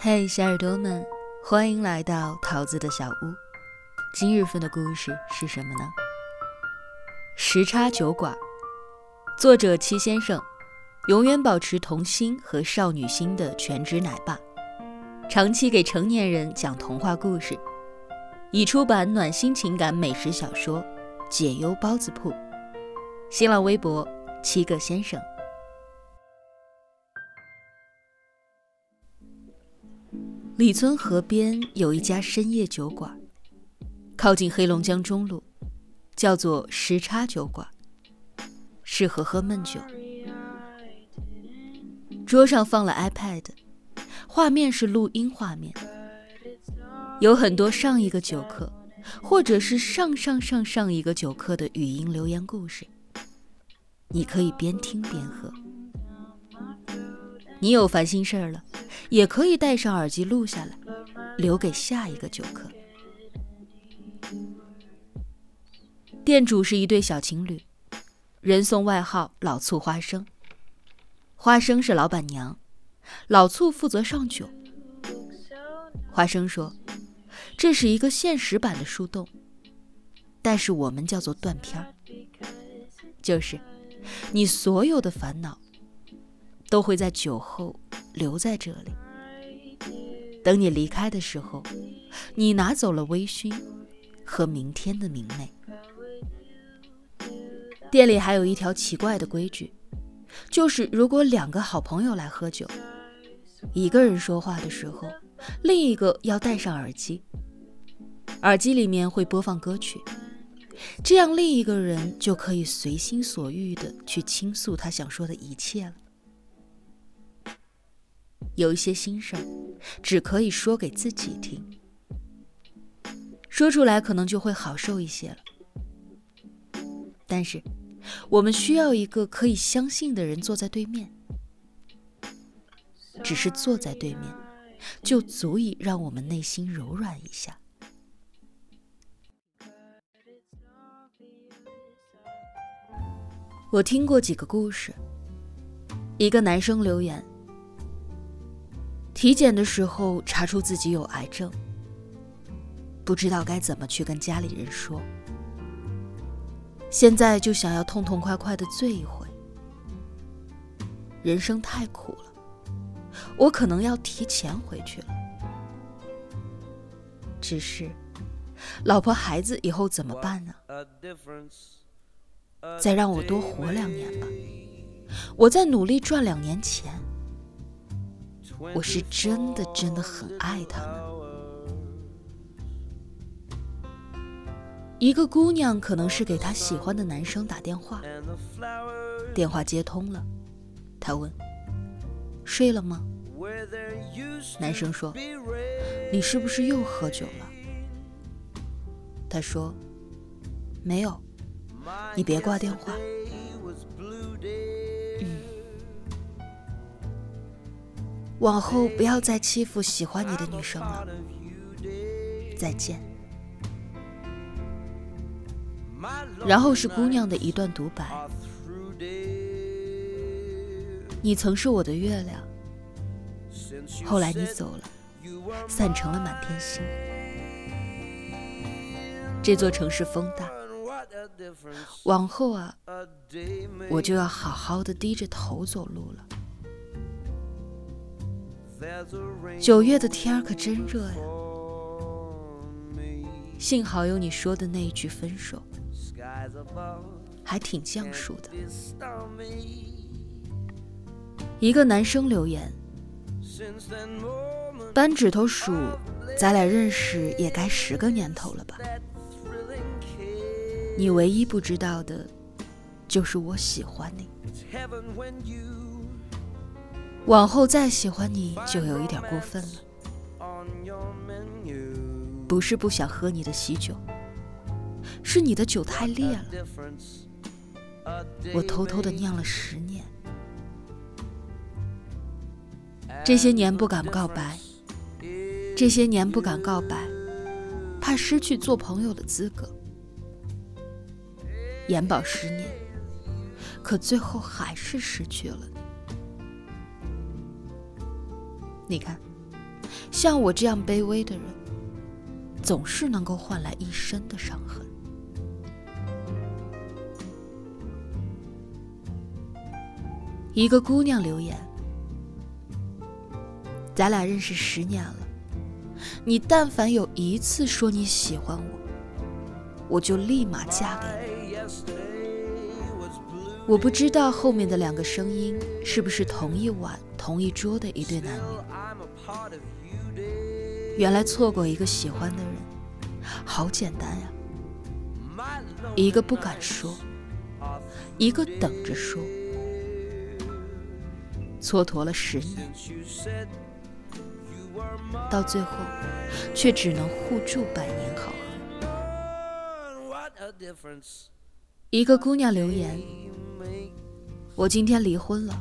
嘿，小耳朵们，欢迎来到桃子的小屋。今日份的故事是什么呢？时差酒馆，作者七先生，永远保持童心和少女心的全职奶爸，长期给成年人讲童话故事，已出版暖心情感美食小说《解忧包子铺》。新浪微博七个先生。李村河边有一家深夜酒馆，靠近黑龙江中路，叫做时差酒馆，适合喝闷酒。桌上放了 iPad，画面是录音画面，有很多上一个酒客，或者是上上上上一个酒客的语音留言故事，你可以边听边喝。你有烦心事儿了。也可以戴上耳机录下来，留给下一个酒客。店主是一对小情侣，人送外号“老醋花生”。花生是老板娘，老醋负责上酒。花生说：“这是一个现实版的树洞，但是我们叫做断片儿，就是你所有的烦恼都会在酒后。”留在这里，等你离开的时候，你拿走了微醺和明天的明媚。店里还有一条奇怪的规矩，就是如果两个好朋友来喝酒，一个人说话的时候，另一个要戴上耳机，耳机里面会播放歌曲，这样另一个人就可以随心所欲的去倾诉他想说的一切了。有一些心事儿，只可以说给自己听，说出来可能就会好受一些了。但是，我们需要一个可以相信的人坐在对面，只是坐在对面，就足以让我们内心柔软一下。我听过几个故事，一个男生留言。体检的时候查出自己有癌症，不知道该怎么去跟家里人说。现在就想要痛痛快快的醉一回。人生太苦了，我可能要提前回去了。只是，老婆孩子以后怎么办呢？再让我多活两年吧，我再努力赚两年钱。我是真的真的很爱他们。一个姑娘可能是给她喜欢的男生打电话，电话接通了，她问：“睡了吗？”男生说：“你是不是又喝酒了？”她说：“没有，你别挂电话。”往后不要再欺负喜欢你的女生了。再见。然后是姑娘的一段独白：你曾是我的月亮，后来你走了，散成了满天星。这座城市风大，往后啊，我就要好好的低着头走路了。九月的天儿可真热呀！幸好有你说的那一句分手，还挺降暑的。一个男生留言：扳指头数，咱俩认识也该十个年头了吧？你唯一不知道的，就是我喜欢你。往后再喜欢你就有一点过分了，不是不想喝你的喜酒，是你的酒太烈了，我偷偷的酿了十年，这些年不敢告白，这些年不敢告白，怕失去做朋友的资格，延保十年，可最后还是失去了。你看，像我这样卑微的人，总是能够换来一生的伤痕。一个姑娘留言：“咱俩认识十年了，你但凡有一次说你喜欢我，我就立马嫁给你。”我不知道后面的两个声音是不是同一晚同一桌的一对男女。原来错过一个喜欢的人，好简单呀！一个不敢说，一个等着说，蹉跎了十年，到最后却只能互助百年好合。一个姑娘留言：“我今天离婚了。”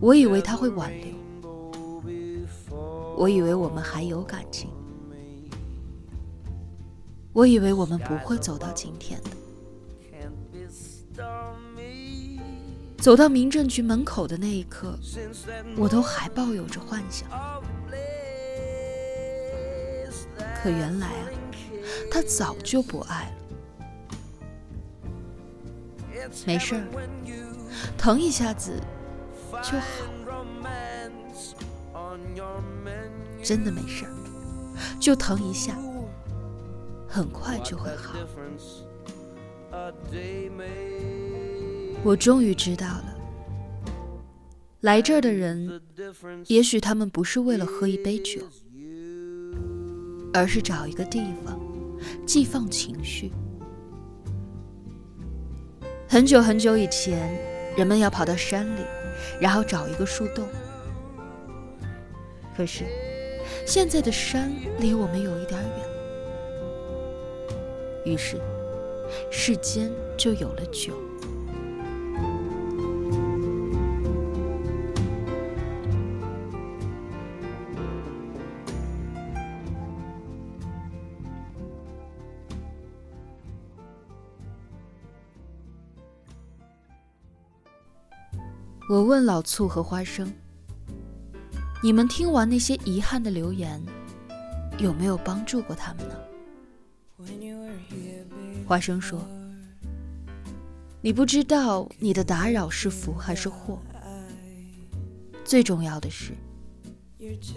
我以为他会挽留，我以为我们还有感情，我以为我们不会走到今天的。走到民政局门口的那一刻，我都还抱有着幻想。可原来啊，他早就不爱了。没事儿，疼一下子就好，真的没事儿，就疼一下，很快就会好。我终于知道了，来这儿的人，也许他们不是为了喝一杯酒，而是找一个地方寄放情绪。很久很久以前，人们要跑到山里，然后找一个树洞。可是，现在的山离我们有一点远，于是，世间就有了酒。我问老醋和花生：“你们听完那些遗憾的留言，有没有帮助过他们呢？”花生说：“你不知道你的打扰是福还是祸。最重要的是，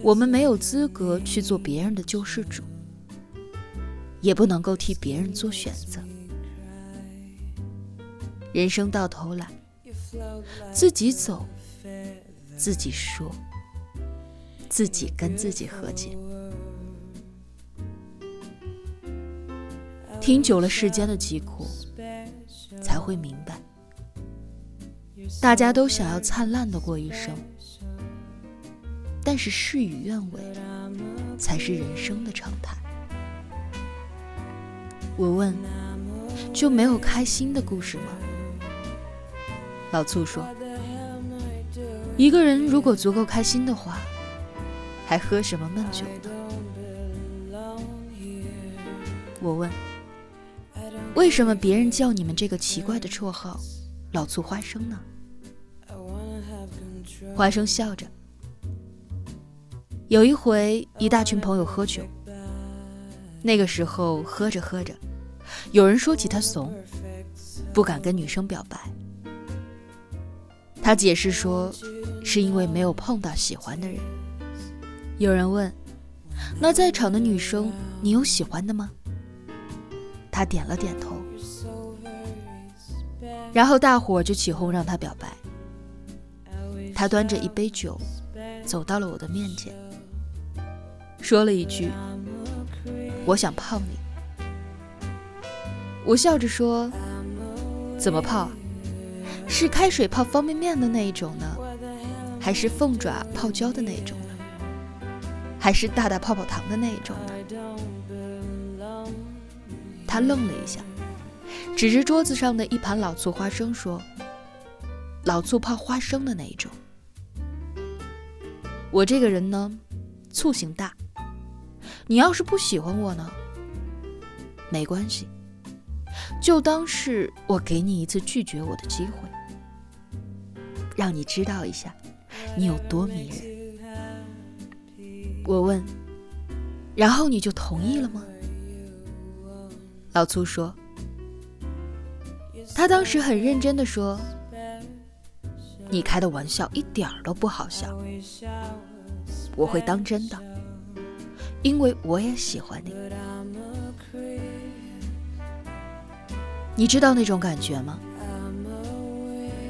我们没有资格去做别人的救世主，也不能够替别人做选择。人生到头来。”自己走，自己说，自己跟自己和解。听久了世间的疾苦，才会明白，大家都想要灿烂的过一生，但是事与愿违，才是人生的常态。我问，就没有开心的故事吗？老醋说：“一个人如果足够开心的话，还喝什么闷酒呢？”我问：“为什么别人叫你们这个奇怪的绰号‘老醋花生’呢？”花生笑着：“有一回，一大群朋友喝酒，那个时候喝着喝着，有人说起他怂，不敢跟女生表白。”他解释说，是因为没有碰到喜欢的人。有人问：“那在场的女生，你有喜欢的吗？”他点了点头。然后大伙就起哄让他表白。他端着一杯酒，走到了我的面前，说了一句：“我想泡你。”我笑着说：“怎么泡？”是开水泡方便面的那一种呢，还是凤爪泡椒的那一种呢？还是大大泡泡糖的那一种呢？他愣了一下，指着桌子上的一盘老醋花生说：“老醋泡花生的那一种。”我这个人呢，醋性大。你要是不喜欢我呢，没关系，就当是我给你一次拒绝我的机会。让你知道一下，你有多迷人。我问：“然后你就同意了吗？”老粗说：“他当时很认真的说，你开的玩笑一点都不好笑，我会当真的，因为我也喜欢你。你知道那种感觉吗？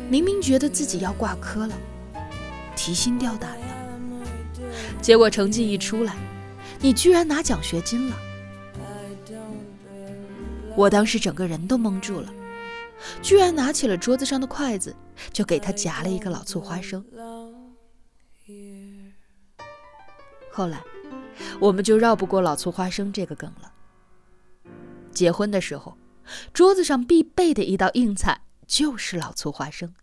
明明觉得自己要挂科了，提心吊胆的。”结果成绩一出来，你居然拿奖学金了！我当时整个人都懵住了，居然拿起了桌子上的筷子，就给他夹了一个老醋花生。后来，我们就绕不过老醋花生这个梗了。结婚的时候，桌子上必备的一道硬菜就是老醋花生。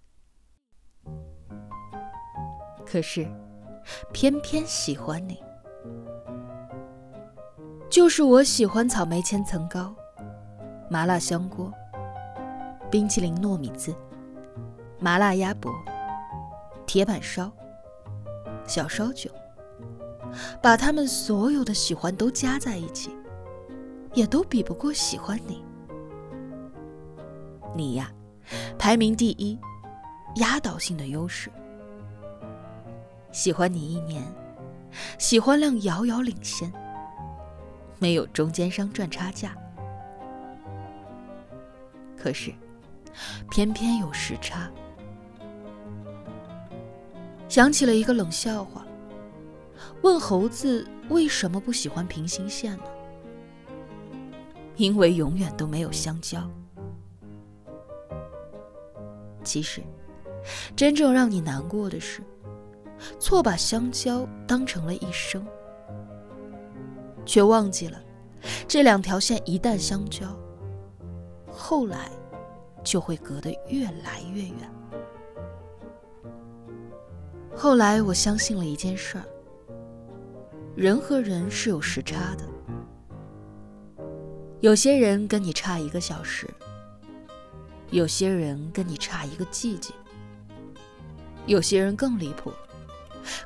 可是。偏偏喜欢你，就是我喜欢草莓千层糕、麻辣香锅、冰淇淋糯米糍、麻辣鸭脖、铁板烧、小烧酒，把他们所有的喜欢都加在一起，也都比不过喜欢你。你呀，排名第一，压倒性的优势。喜欢你一年，喜欢量遥遥领先，没有中间商赚差价。可是，偏偏有时差。想起了一个冷笑话：问猴子为什么不喜欢平行线呢？因为永远都没有相交。其实，真正让你难过的是。错把香蕉当成了一生，却忘记了这两条线一旦相交，后来就会隔得越来越远。后来我相信了一件事儿：人和人是有时差的，有些人跟你差一个小时，有些人跟你差一个季节，有些人更离谱。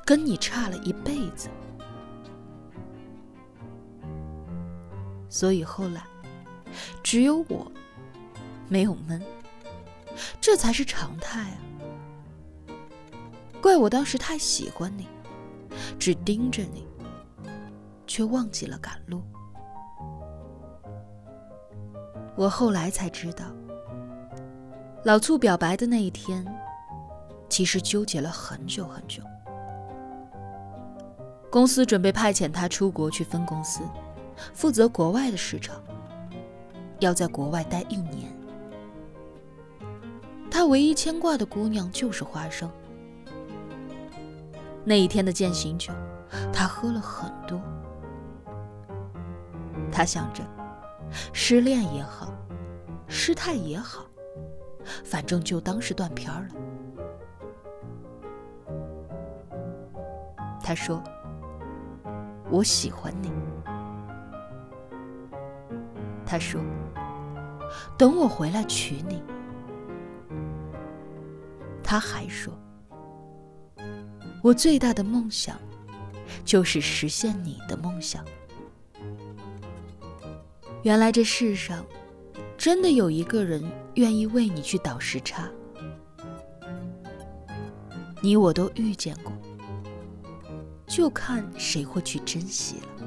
跟你差了一辈子，所以后来只有我没有闷，这才是常态啊！怪我当时太喜欢你，只盯着你，却忘记了赶路。我后来才知道，老醋表白的那一天，其实纠结了很久很久。公司准备派遣他出国去分公司，负责国外的市场，要在国外待一年。他唯一牵挂的姑娘就是花生。那一天的践行酒，他喝了很多。他想着，失恋也好，失态也好，反正就当是断片了。他说。我喜欢你，他说：“等我回来娶你。”他还说：“我最大的梦想就是实现你的梦想。”原来这世上真的有一个人愿意为你去倒时差，你我都遇见过。就看谁会去珍惜了。